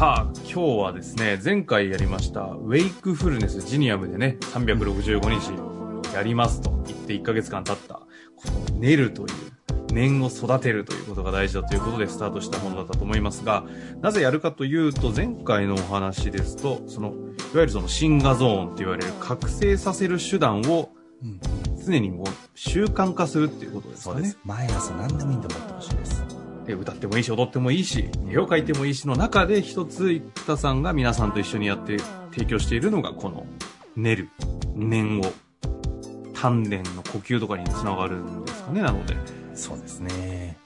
さあ、今日はですね、前回やりました、ウェイクフルネスジニアムでね、365日やりますと言って1ヶ月間経った、この寝るという、念を育てるということが大事だということでスタートしたものだったと思いますが、なぜやるかというと、前回のお話ですと、その、いわゆるそのシンガゾーンって言われる覚醒させる手段を、常にもう習慣化するっていうことですかね。そうです。毎朝何でもいいと思ってほしいです。で、歌ってもいいし、踊ってもいいし、絵を描いてもいいしの中で一つ、生田さんが皆さんと一緒にやって提供しているのが、この、寝る、念を、丹田の呼吸とかにつながるんですかね、なので。そうですね。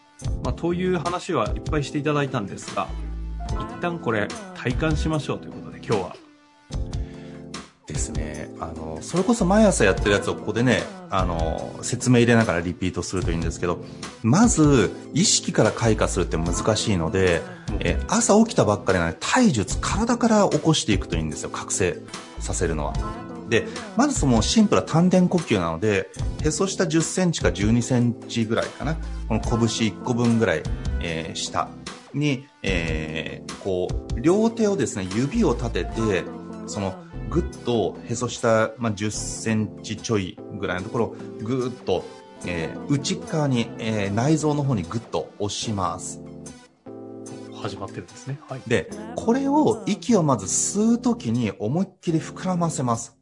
まあ、という話はいっぱいしていただいたんですが、一旦これ、体感しましょうということで、今日はですね。あの、それこそ毎朝やってるやつをここでね、あの、説明入れながらリピートするといいんですけど、まず、意識から開花するって難しいので、え朝起きたばっかりなので、体術、体から起こしていくといいんですよ、覚醒させるのは。で、まずそのシンプルな丹田呼吸なので、へそ下10センチか12センチぐらいかな。この拳1個分ぐらい、えー、下に、えー、こう、両手をですね、指を立てて、その、ぐっとへそ下、まあ、10センチちょいぐらいのところぐっと、えー、内側に、えー、内臓の方にぐっと押します。始まってるんですね。はい。で、これを息をまず吸うときに思いっきり膨らませます。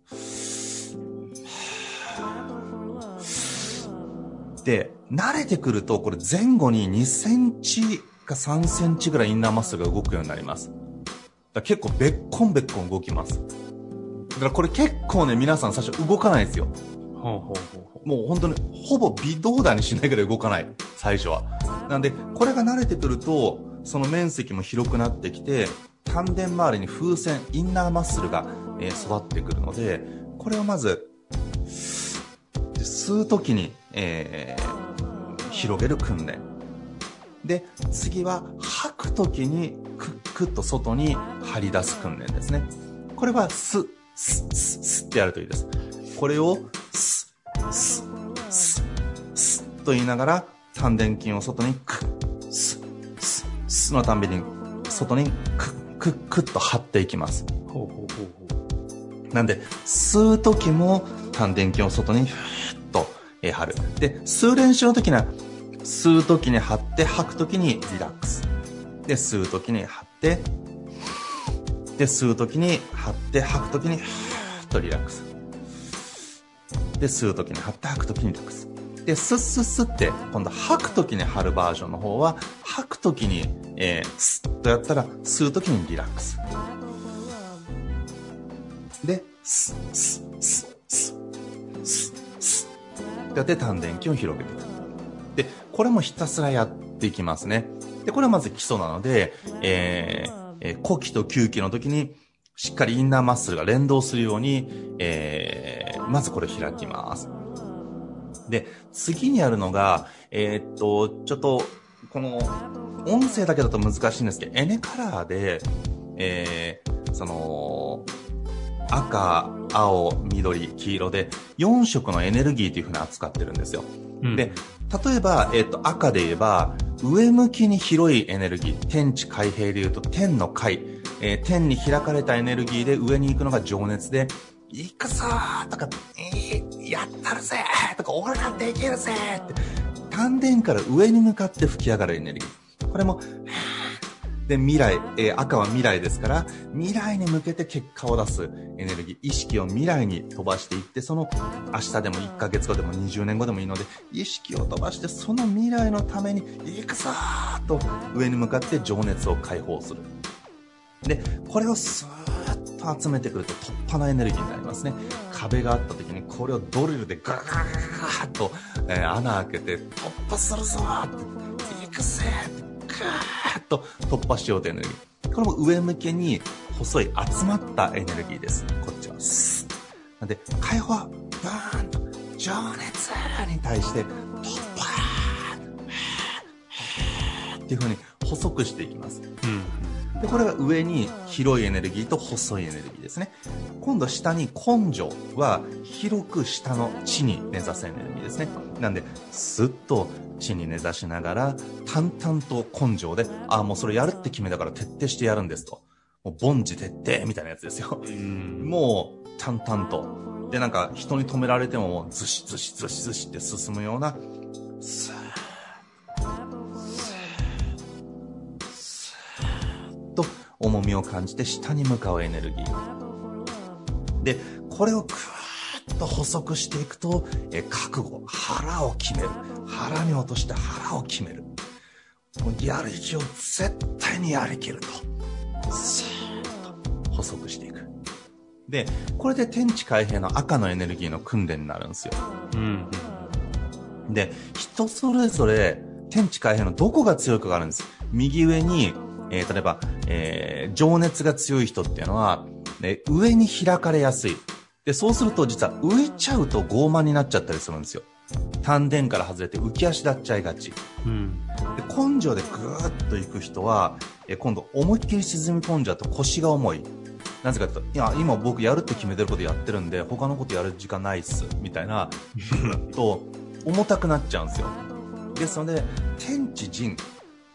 で、慣れてくると、これ前後に2センチか3センチぐらいインナーマッスルが動くようになります。だ結構べっこんべっこん動きます。だからこれ結構ね、皆さん最初動かないんですよ。ほうほうほうもう本当に、ほぼ微動だにしないぐらい動かない。最初は。なんで、これが慣れてくると、その面積も広くなってきて、丹田周りに風船、インナーマッスルが、えー、育ってくるので、これをまず、吸う時に、えー、広げる訓練。で、次は吐く時にクックッと外に張り出す訓練ですね。これは吸、スッ、ス、スってやるといいです。これを、スッ、スッ、ス、スと言いながら、丹田筋を外にクッ、スッ、ス、スのたんびに、外にクッ、クッ、クッと張っていきます。ほうほうほうほう。なんで、吸う時も丹田筋を外に、ふーっと、張る。で、吸う練習の時には、吸う時に張って、吐く時にリラックス。で、吸う時に張って、で、吸う時に張って吐く時に、ふーっとリラックス。で、吸う時に張って吐く時にリラックス。で、スッスッスって、今度吐く時に張るバージョンの方は、吐く時に、えー、スッとやったら、吸う時にリラックス。で、スッ、スッ、スッ、スッ、スッ、スッ。やって丹田筋を広げていく。で、これもひたすらやっていきますね。で、これはまず基礎なので、えー、えー、呼気と吸気の時に、しっかりインナーマッスルが連動するように、えー、まずこれ開きます。で、次にやるのが、えー、っと、ちょっと、この、音声だけだと難しいんですけど、エネカラーで、えー、その、赤、青、緑、黄色で、4色のエネルギーというふうに扱ってるんですよ。うん、で、例えば、えっ、と、赤で言えば、上向きに広いエネルギー、天地開閉で言うと天の開、えー、天に開かれたエネルギーで上に行くのが情熱で、行くぞーとか、えー、やったるぜーとか、俺なんていけるぜーって、丹田から上に向かって吹き上がるエネルギー。これも、で、未来、えー赤は未来ですから、未来に向けて結果を出すエネルギー、意識を未来に飛ばしていって、その明日でも1ヶ月後でも20年後でもいいので、意識を飛ばして、その未来のために、行くぞーと上に向かって情熱を解放する。で、これをスーッと集めてくると突破のエネルギーになりますね。壁があった時にこれをドリルでガーッと、えー穴開けて突破するぞーって、行くぜーって、ーッと突破しようというエネルギー。これも上向けに細い集まったエネルギーです。こっちはスッ。なんで、解放はバーンと情熱に対して突破っていう風に細くしていきます。うん。で、これが上に広いエネルギーと細いエネルギーですね。今度下に根性は広く下の地に根ざすエネルギーですね。なんで、スッと地に根ざしながら、淡々と根性で、ああ、もうそれやるって決めたから徹底してやるんですと。もう凡事徹底みたいなやつですよ。うん。もう淡々と。で、なんか人に止められてもずしずしずしずしって進むような、スー重みを感じて下に向かうエネルギー。で、これをぐーっと補足していくと、え覚悟、腹を決める。腹に落として腹を決める。やる気を絶対にやりきると。スーッと補足していく。で、これで天地開閉の赤のエネルギーの訓練になるんですよ。うん。で、人それぞれ天地開閉のどこが強いかがあるんです。右上に、えー例えば、えー情熱が強い人っていうのは、ね、上に開かれやすい。で、そうすると実は浮いちゃうと傲慢になっちゃったりするんですよ。丹田から外れて浮き足立っちゃいがち。うん。で根性でぐーっと行く人は、え今度思いっきり沈み込んじゃうと腰が重い。なぜかというと、いや、今僕やるって決めてることやってるんで、他のことやる時間ないっす、みたいな、と、重たくなっちゃうんですよ。ですので、天地人、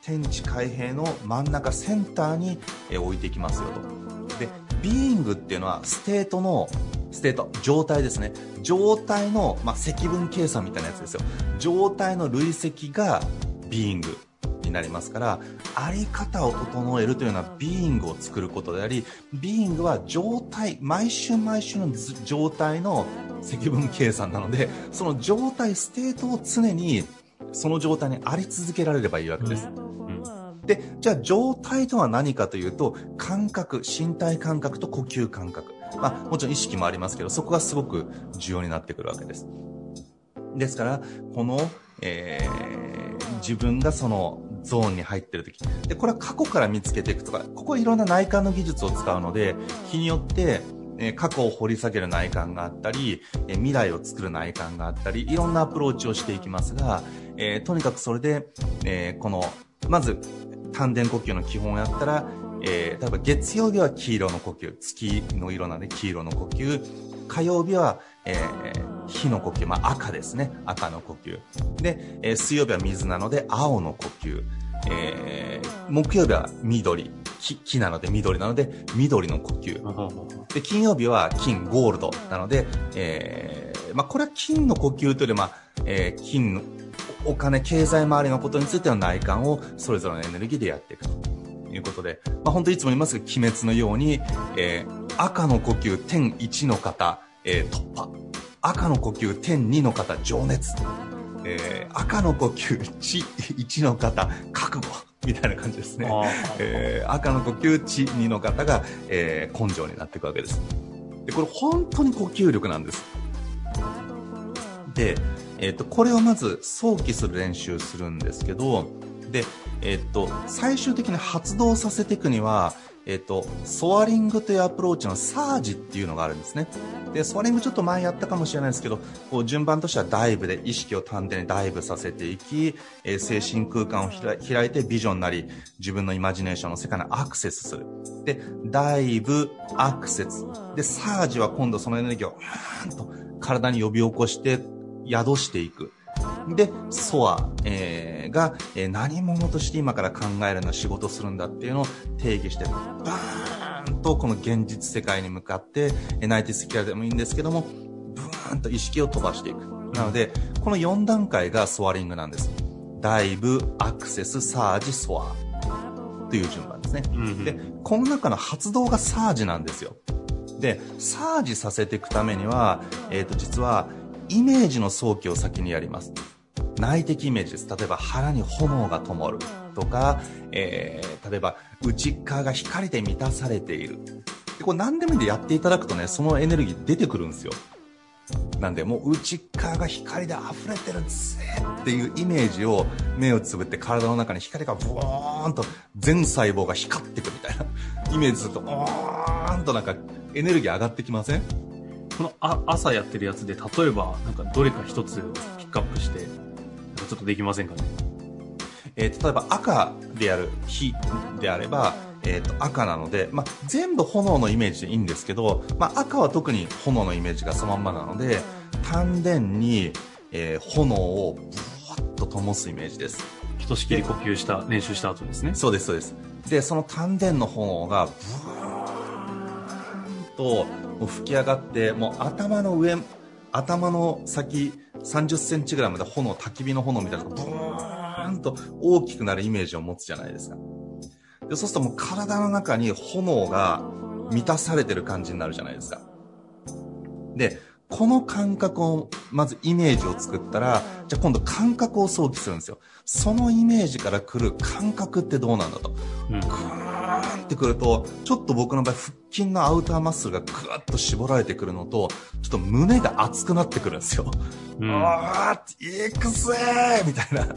天地開閉の真ん中センターに置いていきますよと。で、 being っていうのは state の、 state、状態ですね。状態の、まあ、積分計算みたいなやつですよ。状態の累積が being になりますから、あり方を整えるというのは being を作ることであり、 being は状態、毎瞬毎瞬の状態の積分計算なので、その状態、 state を常にその状態にあり続けられればいいわけです。で、じゃあ状態とは何かというと、感覚、身体感覚と呼吸感覚。まあ、もちろん意識もありますけど、そこがすごく重要になってくるわけです。ですから、この、えー自分がそのゾーンに入ってる時で、これは過去から見つけていくとか、ここはいろんな内観の技術を使うので、日によって、え過去を掘り下げる内観があったり、え未来を作る内観があったり、いろんなアプローチをしていきますが、えーとにかくそれで、えーこの、まず、丹田呼吸の基本をやったら、えー例えば月曜日は黄色の呼吸、月の色なんで黄色の呼吸、火曜日は、えー火の呼吸、まあ赤ですね、赤の呼吸。で、えー水曜日は水なので青の呼吸。えー木曜日は緑、木木なので緑なので緑の呼吸。で、金曜日は金、ゴールドなので、えーまあ、これは金の呼吸というよりまあ、えー金の、お金、経済周りのことについての内観をそれぞれのエネルギーでやっていくということで、まあ、本当いつも言いますが、鬼滅のように、えー赤の呼吸、天1の方、えー突破。赤の呼吸、天2の方、情熱。えー赤の呼吸、地1の方、覚悟。みたいな感じですね。あえー赤の呼吸地2の方が、えー根性になっていくわけです。で、これ本当に呼吸力なんです。で、えっ、と、これをまず想起する練習するんですけど、で、えっ、と、最終的に発動させていくには、えっ、と、ソアリングというアプローチのサージっていうのがあるんですね。で、ソアリングちょっと前やったかもしれないですけど、こう順番としてはダイブで意識を丹田にダイブさせていき、えー精神空間を開いてビジョンなり、自分のイマジネーションの世界にアクセスする。で、ダイブ、アクセス。で、サージは今度そのエネルギーを、うーんと体に呼び起こして、宿していく。で、ソア、えーが、えー何者として今から考えるの仕事するんだっていうのを定義して、バーンとこの現実世界に向かって、えーナイティスキャラでもいいんですけども、ブーンと意識を飛ばしていく。なので、この4段階がソアリングなんです。ダイブ、アクセス、サージ、ソア。という順番ね。うんうんで、この中の発動がサージなんですよ。で、サージさせていくためには、えっ、と、実は、イメージの早期を先にやります。内的イメージです。例えば、腹に炎が灯るとか、えー、例えば、内側が光で満たされている。でこれ何でもいいんでやっていただくとね、そのエネルギー出てくるんですよ。なんで、もう内側が光で溢れてるぜっていうイメージを目をつぶって体の中に光がブーンと全細胞が光ってくみたいなイメージすると、ブーンとなんかエネルギー上がってきません？このあ朝やってるやつで、例えば、なんかどれか一つピックアップして、なんかちょっとできませんかね？えー例えば赤でやる火であれば、えーと赤なので、まあ、全部炎のイメージでいいんですけど、まあ、赤は特に炎のイメージがそのまんまなので丹田に、えー炎をブワッと灯すイメージですひとしきり呼吸した、練習した後ですね。そうですそうですでその丹田の炎がブワともう吹き上がってもう頭の上頭の先30センチぐらいまで炎焚き火の炎みたいなのがブーンと大きくなるイメージを持つじゃないですか。でそうするともう体の中に炎が満たされてる感じになるじゃないですか。でこの感覚をまずイメージを作ったらじゃあ今度感覚を想起するんですよそのイメージから来る感覚ってどうなんだとうん。グーンってくると、ちょっと僕の場合、腹筋のアウターマッスルがグーッと絞られてくるのと、ちょっと胸が熱くなってくるんですよ。うん。あー、いくぜーみたいな。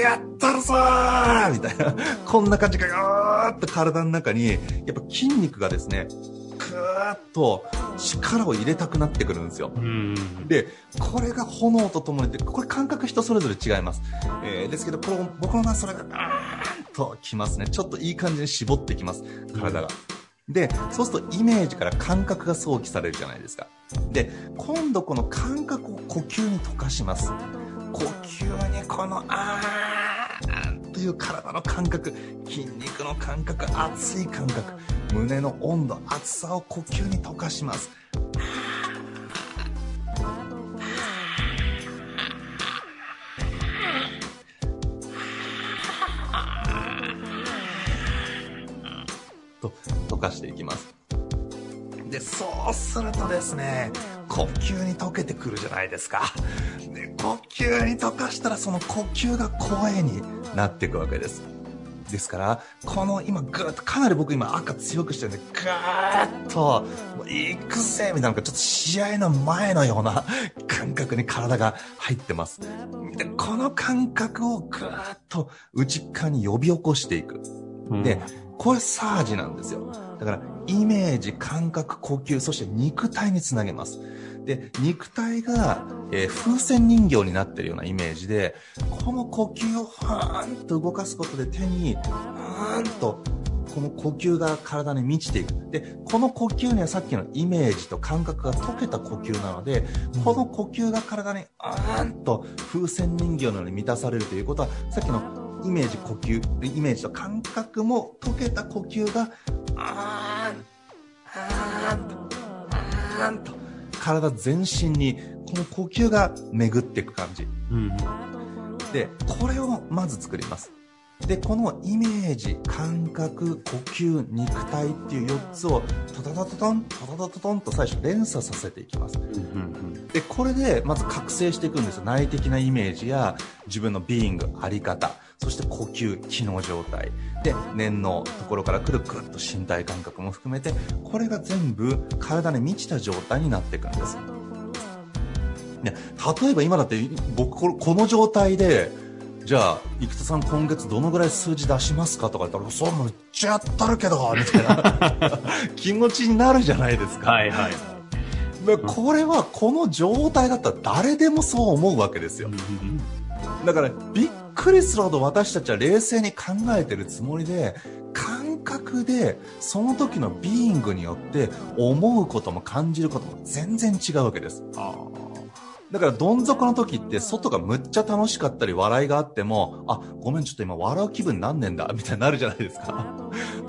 やったるぞーみたいな。こんな感じがガーッと体の中に、やっぱ筋肉がですね、ぐーっと力を入れたくなってくるんですよ。うん。で、これが炎とともにで、これ感覚人それぞれ違います。えーですけど、これ僕の場合それが、あーんときますね。ちょっといい感じに絞ってきます。体が。で、そうするとイメージから感覚が想起されるじゃないですか。で、今度この感覚を呼吸に溶かします。呼吸にこの、あーという体の感覚、筋肉の感覚、熱い感覚、胸の温度、熱さを呼吸に溶かします。と溶かしていきますでそうするとですね呼吸に溶けてくるじゃないですかで呼吸に溶かしたらその呼吸が声になっていくわけですですからこの今ぐーっとかなり僕今赤強くしてるんでぐーっともういくぜみたいななんかちょっと試合の前のような 感覚に体が入ってますでこの感覚をぐーっと内側に呼び起こしていくうんで、これサージなんですよ。だから、イメージ、感覚、呼吸、そして肉体につなげます。で、肉体が、えー風船人形になってるようなイメージで、この呼吸をふーんと動かすことで手に、ふーんと、この呼吸が体に満ちていく。で、この呼吸にはさっきのイメージと感覚が溶けた呼吸なので、この呼吸が体に、あーんと風船人形のように満たされるということは、さっきのイメージ、呼吸、イメージと感覚も溶けた呼吸が、あーん、あーんと、あーんと、体全身に、この呼吸が巡っていく感じ。うん。で、これをまず作ります。で、このイメージ、感覚、呼吸、肉体っていう4つを、トタタタトン、トタタタトンと最初連鎖させていきます。うんうんで、これでまず覚醒していくんですよ。内的なイメージや自分のビーイング、あり方、そして呼吸、気の状態。で、念のところから来るぐっと身体感覚も含めて、これが全部体に満ちた状態になっていくんです。ね、例えば今だって僕この状態で、じゃあ、生田さん今月どのぐらい数字出しますかとか言ったら、そう、めっちゃやったるけど、みたいな 気持ちになるじゃないですか。はいはい。でこれはこの状態だったら誰でもそう思うわけですようんだからびっくりするほど私たちは冷静に考えてるつもりで感覚でその時のビーイングによって思うことも感じることも全然違うわけです。あだからどん底の時って外がむっちゃ楽しかったり笑いがあってもあごめんちょっと今笑う気分なんねんだみたいになるじゃないですか。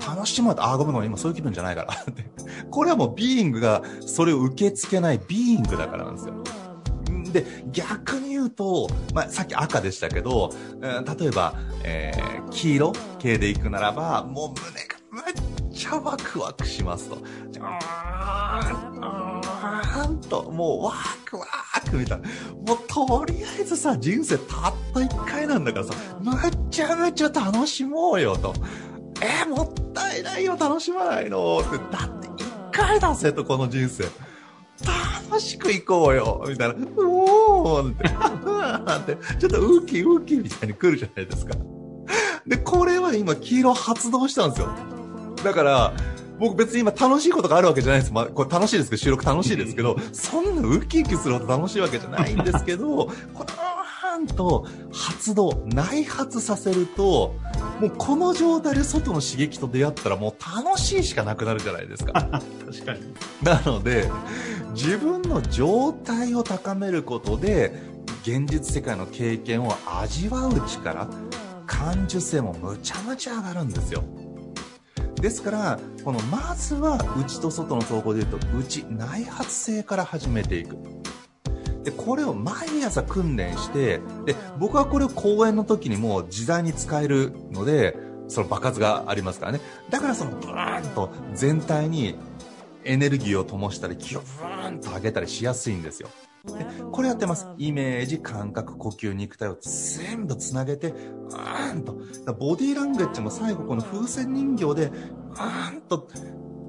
楽しむってあごめんごめん今そういう気分じゃないからって。これはもうビーイングがそれを受け付けないビーイングだからなんですよで逆に言うと、まあ、さっき赤でしたけど、えー例えば、えー黄色？系でいくならばもう胸がめっちゃワクワクしますと。じゃーんと、もうワクワクみたいな。もうとりあえずさ、人生たった一回なんだからさ、むちゃむちゃ楽しもうよと。えー、もったいないよ、楽しまないのって。だって一回だぜと、この人生。楽しく行こうよみたいな。うおーって、って、ちょっとウキウキみたいに来るじゃないですか。で、これは今、黄色発動したんですよ。だから、僕別に今楽しいことがあるわけじゃないです。まあ、これ楽しいですけど、収録楽しいですけど、そんなウキウキするほど楽しいわけじゃないんですけど、このーンと発動、内発させると、もうこの状態で外の刺激と出会ったらもう楽しいしかなくなるじゃないですか。確かに。なので、自分の状態を高めることで、現実世界の経験を味わう力、感受性もむちゃむちゃ上がるんですよ。ですから、このまずは内と外の統合で言うと、内、内発性から始めていく。で、これを毎朝訓練して、で、僕はこれを講演の時にも時代に使えるので、その爆発がありますからね。だからそのブーンと全体にエネルギーを灯したり、気をブーンと上げたりしやすいんですよ。で、これやってます。イメージ、感覚、呼吸、肉体を全部つなげて、うーんと。ボディーランゲッジも最後この風船人形で、うーんと、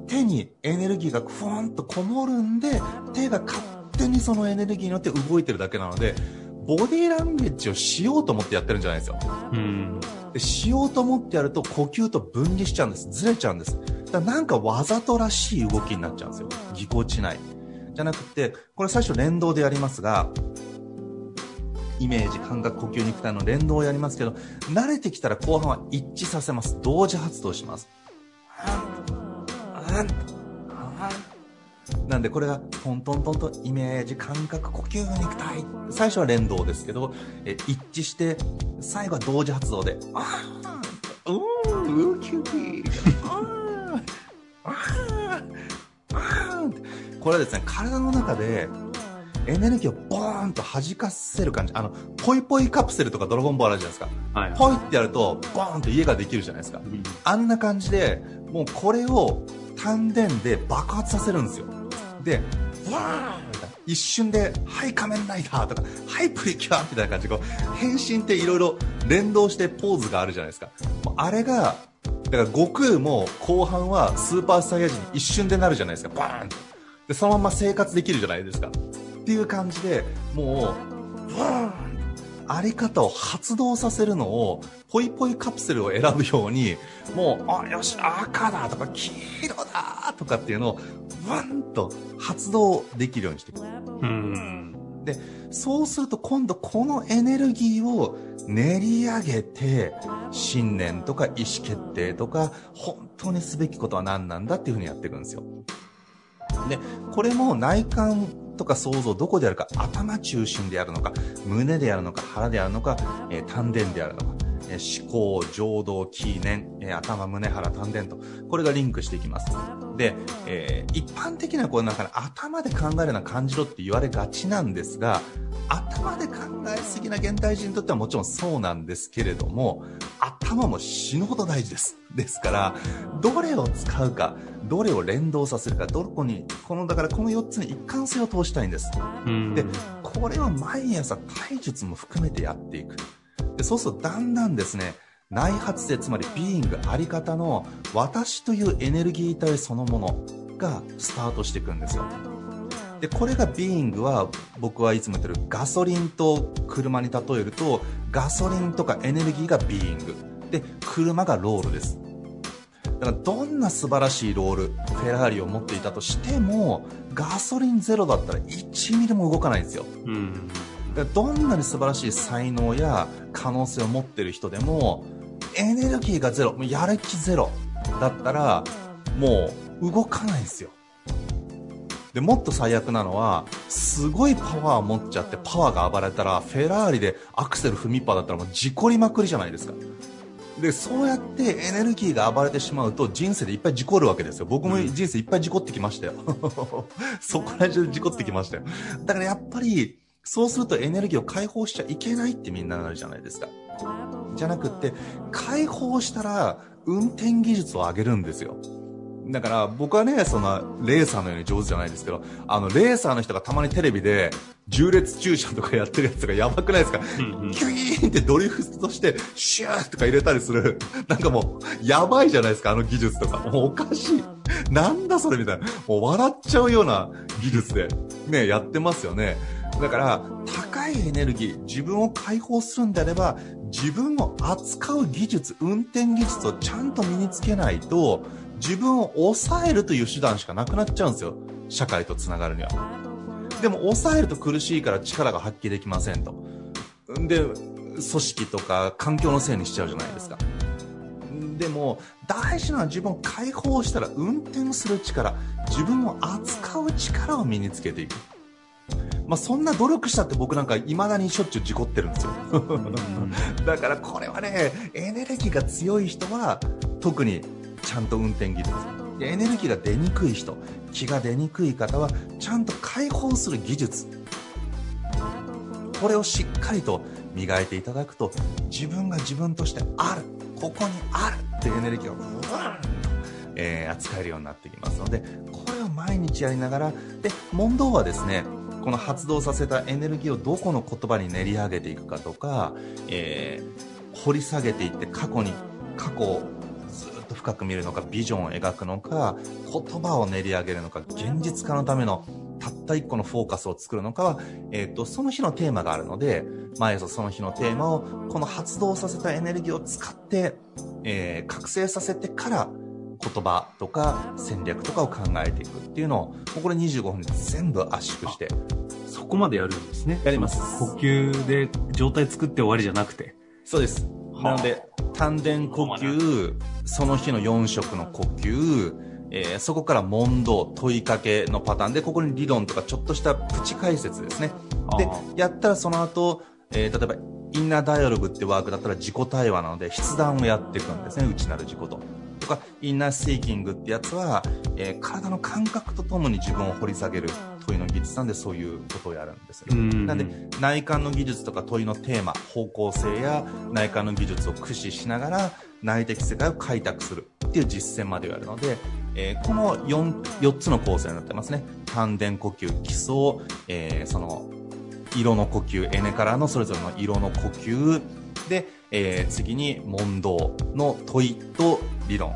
手にエネルギーがふわんとこもるんで、手が勝手にそのエネルギーによって動いてるだけなので、ボディーランゲッジをしようと思ってやってるんじゃないですよ。うん。でしようと思ってやると呼吸と分離しちゃうんです。ずれちゃうんです。だなんかわざとらしい動きになっちゃうんですよ。ぎこちない。じゃなくて、これ最初連動でやりますが、イメージ、感覚、呼吸、肉体の連動をやりますけど、慣れてきたら後半は一致させます。同時発動します。なんでこれがトントントンとイメージ、感覚、呼吸、肉体。最初は連動ですけど、え一致して、最後は同時発動で、あー、うー、ウキウキ、これはですね、体の中で、エネルギーをボーンと弾かせる感じ。あの、ポイポイカプセルとかドラゴンボールあるじゃないですか。はい、ポイってやると、ボーンと家ができるじゃないですか。うん、あんな感じで、もうこれを丹田で爆発させるんですよ。で、わーみたいな。一瞬で、はい仮面ライダーとか、はいプリキュアみたいな感じで、こう、変身っていろいろ連動してポーズがあるじゃないですか。あれが、だから悟空も後半はスーパーサイヤ人に一瞬でなるじゃないですか。バーンで、そのまま生活できるじゃないですか。っていう感じで、もう、ブーンあり方を発動させるのを、ポイポイカプセルを選ぶように、もう、あ、よし、赤だとか、黄色だとかっていうのを、ワンと発動できるようにしていく。で、そうすると今度このエネルギーを練り上げて、信念とか意思決定とか、本当にすべきことは何なんだっていうふうにやっていくんですよ。で、これも内観とか想像どこであるか、頭中心であるのか、胸であるのか、腹であるのか、えー、丹田であるのか、えー、思考、情動、気念、えー、頭、胸、腹、丹田と、これがリンクしていきます。で、えー、一般的なこの中で頭で考えるな感じろって言われがちなんですが、頭で考えすぎな現代人にとってはもちろんそうなんですけれども、頭も死ぬほど大事です。ですから、どれを使うか、どれを連動させるか、どこに、この、だからこの4つに一貫性を通したいんです。で、これを毎朝体術も含めてやっていく。で、そうするとだんだんですね、内発性、つまりビーイング、あり方の私というエネルギー体そのものがスタートしていくんですよ。で、これがビーイングは僕はいつも言ってるガソリンと車に例えるとガソリンとかエネルギーがビーイング。で、車がロールです。だからどんな素晴らしいロール、フェラーリを持っていたとしても、ガソリンゼロだったら1ミリも動かないんですよ。うん、どんなに素晴らしい才能や可能性を持ってる人でも、エネルギーがゼロ、やる気ゼロだったら、もう動かないんですよ。で、もっと最悪なのは、すごいパワー持っちゃってパワーが暴れたら、フェラーリでアクセル踏みっぱだったらもう事故りまくりじゃないですか。で、そうやってエネルギーが暴れてしまうと人生でいっぱい事故るわけですよ。僕も人生いっぱい事故ってきましたよ。そこら中で事故ってきましたよ。だからやっぱり、そうするとエネルギーを解放しちゃいけないってみんななるじゃないですか。じゃなくって、解放したら運転技術を上げるんですよ。だから僕はね、そんなレーサーのように上手じゃないですけど、あの、レーサーの人がたまにテレビで、重列駐車とかやってるやつがやばくないですか？うんうんキュイーンってドリフトして、シューとか入れたりする。なんかもう、やばいじゃないですか、あの技術とか。もうおかしい。なんだそれみたいな。もう笑っちゃうような技術で、ね、やってますよね。だから、高いエネルギー、自分を解放するんであれば、自分を扱う技術、運転技術をちゃんと身につけないと、自分を抑えるという手段しかなくなっちゃうんですよ。社会とつながるには。でも、抑えると苦しいから力が発揮できませんと。で、組織とか環境のせいにしちゃうじゃないですか。でも、大事なのは自分を解放したら運転する力、自分を扱う力を身につけていく。まあ、そんな努力したって僕なんか未だにしょっちゅう事故ってるんですよ。だからこれはね、エネルギーが強い人は特にちゃんと運転技術。でエネルギーが出にくい人、気が出にくい方はちゃんと解放する技術。これをしっかりと磨いていただくと自分が自分としてある、ここにあるっていうエネルギーをブワーえー扱えるようになってきますので、これを毎日やりながら、で、問答はですね、この発動させたエネルギーをどこの言葉に練り上げていくかとか、えー掘り下げていって過去に、過去をずっと深く見るのか、ビジョンを描くのか、言葉を練り上げるのか、現実化のためのたった一個のフォーカスを作るのかは、えっ、と、その日のテーマがあるので、毎朝その日のテーマを、この発動させたエネルギーを使って、えー覚醒させてから、言葉とか戦略とかを考えていくっていうのを、もうこれ25分で全部圧縮して、そこまでやるんですね。やります呼吸で状態作って終わりじゃなくて。そうです。なので、丹田呼吸、その日の4色の呼吸、えーそこから問答、問いかけのパターンで、ここに理論とかちょっとしたプチ解説ですね。であ、やったらその後、えー例えば、インナーダイアログってワークだったら自己対話なので、筆談をやっていくんですね、内なる自己と。とか、インナーステーキングってやつは、えー体の感覚とともに自分を掘り下げる問いの技術なんで、そういうことをやるんですよ。うんなんで、内観の技術とか問いのテーマ、方向性や内観の技術を駆使しながら内的世界を開拓するっていう実践までをやるので、えーこの 4, 4つの構成になってますね。丹田呼吸、基礎、えーその、色の呼吸、エネからのそれぞれの色の呼吸、で、えー次に問答の問いと理論、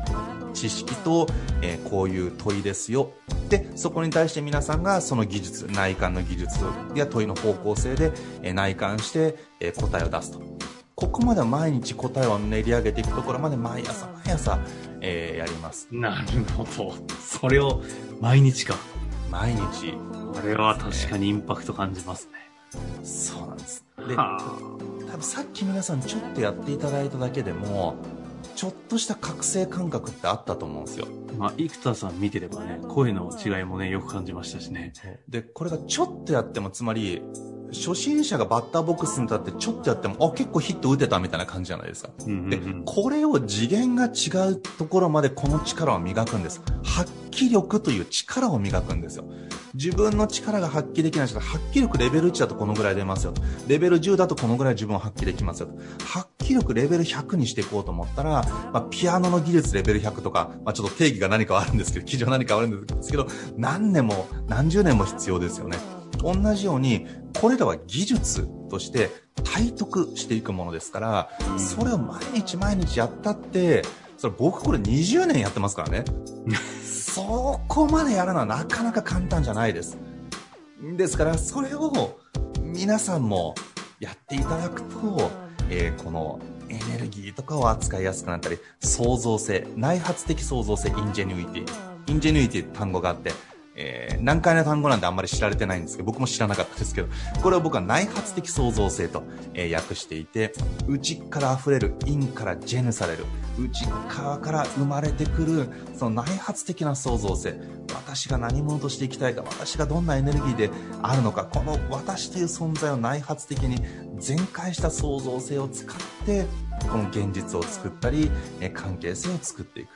知識と、えーこういう問いですよ。で、そこに対して皆さんがその技術、内観の技術や問いの方向性で、えー内観して、えー答えを出すと。ここまでは毎日答えを練り上げていくところまで毎朝毎朝、えーやります。なるほど。それを毎日か。毎日。これは確かにインパクト感じますね。そうなんです。で、は多分さっき皆さんちょっとやっていただいただけでも、ちょっとした覚醒感覚ってあったと思うんですよ。あ。まあ、生田さん見てればね、声の違いもね、よく感じましたしね。で、これがちょっとやっても、つまり、初心者がバッターボックスに立ってちょっとやっても、あ、結構ヒット打てたみたいな感じじゃないですか。うんうんでうん、これを次元が違うところまでこの力を磨くんです。発揮力という力を磨くんですよ。自分の力が発揮できない人は、発揮力レベル1だとこのぐらい出ますよと。レベル10だとこのぐらい自分を発揮できますよと。発揮力レベル100にしていこうと思ったら、まあ、ピアノの技術レベル100とか、まあ、ちょっと定義が何かはあるんですけど、基準は何かはあるんですけど、何年も何十年も必要ですよね。同じように、これらは技術として体得していくものですから、それを毎日毎日やったって、それ僕これ20年やってますからね。そこまでやるのはなかなか簡単じゃないです。ですから、それを皆さんもやっていただくと、えーこのエネルギーとかを扱いやすくなったり、創造性、内発的創造性、 ingenuity。ingenuity って単語があって、えー難解な単語なんであんまり知られてないんですけど、僕も知らなかったですけど、これを僕は内発的創造性と、えー訳していて、内から溢れる、 in から genu される、内側から生まれてくる、その内発的な創造性、私が何者として生きたいか、私がどんなエネルギーであるのか、この私という存在を内発的に全開した創造性を使って、この現実を作ったり、えー関係性を作っていく。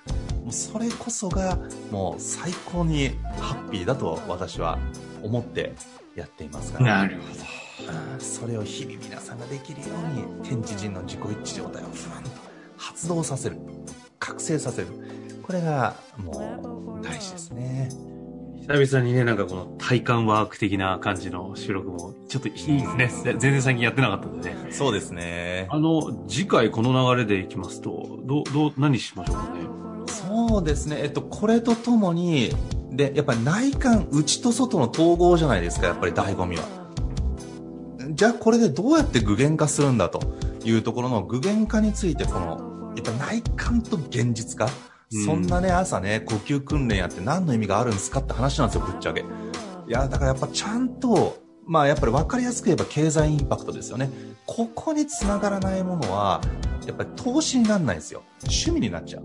それこそが、もう最高にハッピーだと私は思ってやっていますから。なるほど。それを日々皆さんができるように天地人の自己一致状態をふわんと発動させる覚醒させるこれがも大事ですね。久々にね、なんかこの体感ワーク的な感じの収録も、ちょっといいですね。全然最近やってなかったんでね。そうですね。あの、次回この流れでいきますと、どう、どう、何しましょうかね。そうですね。えっと、これとともに、で、やっぱり内観、内と外の統合じゃないですか、やっぱり醍醐味は。じゃあこれでどうやって具現化するんだというところの具現化について、この、やっぱ内観と現実化。そんなね、朝ね、呼吸訓練やって何の意味があるんですかって話なんですよ、ぶっちゃけ。いや、だからやっぱちゃんと、まあやっぱり分かりやすく言えば経済インパクトですよね。ここにつながらないものは、やっぱり投資にならないんですよ。趣味になっちゃう。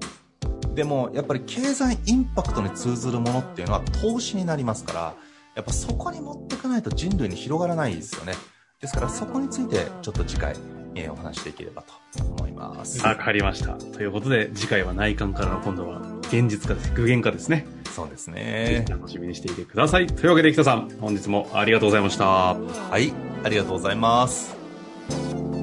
でも、やっぱり経済インパクトに通ずるものっていうのは投資になりますから、やっぱそこに持っていかないと人類に広がらないですよね。ですからそこについてちょっと次回、えーお話しできればと思います。わかりました。ということで、次回は内観からの今度は現実化です。具現化ですね。そうですね。楽しみにしていてください。というわけで、北さん、本日もありがとうございました。はい、ありがとうございます。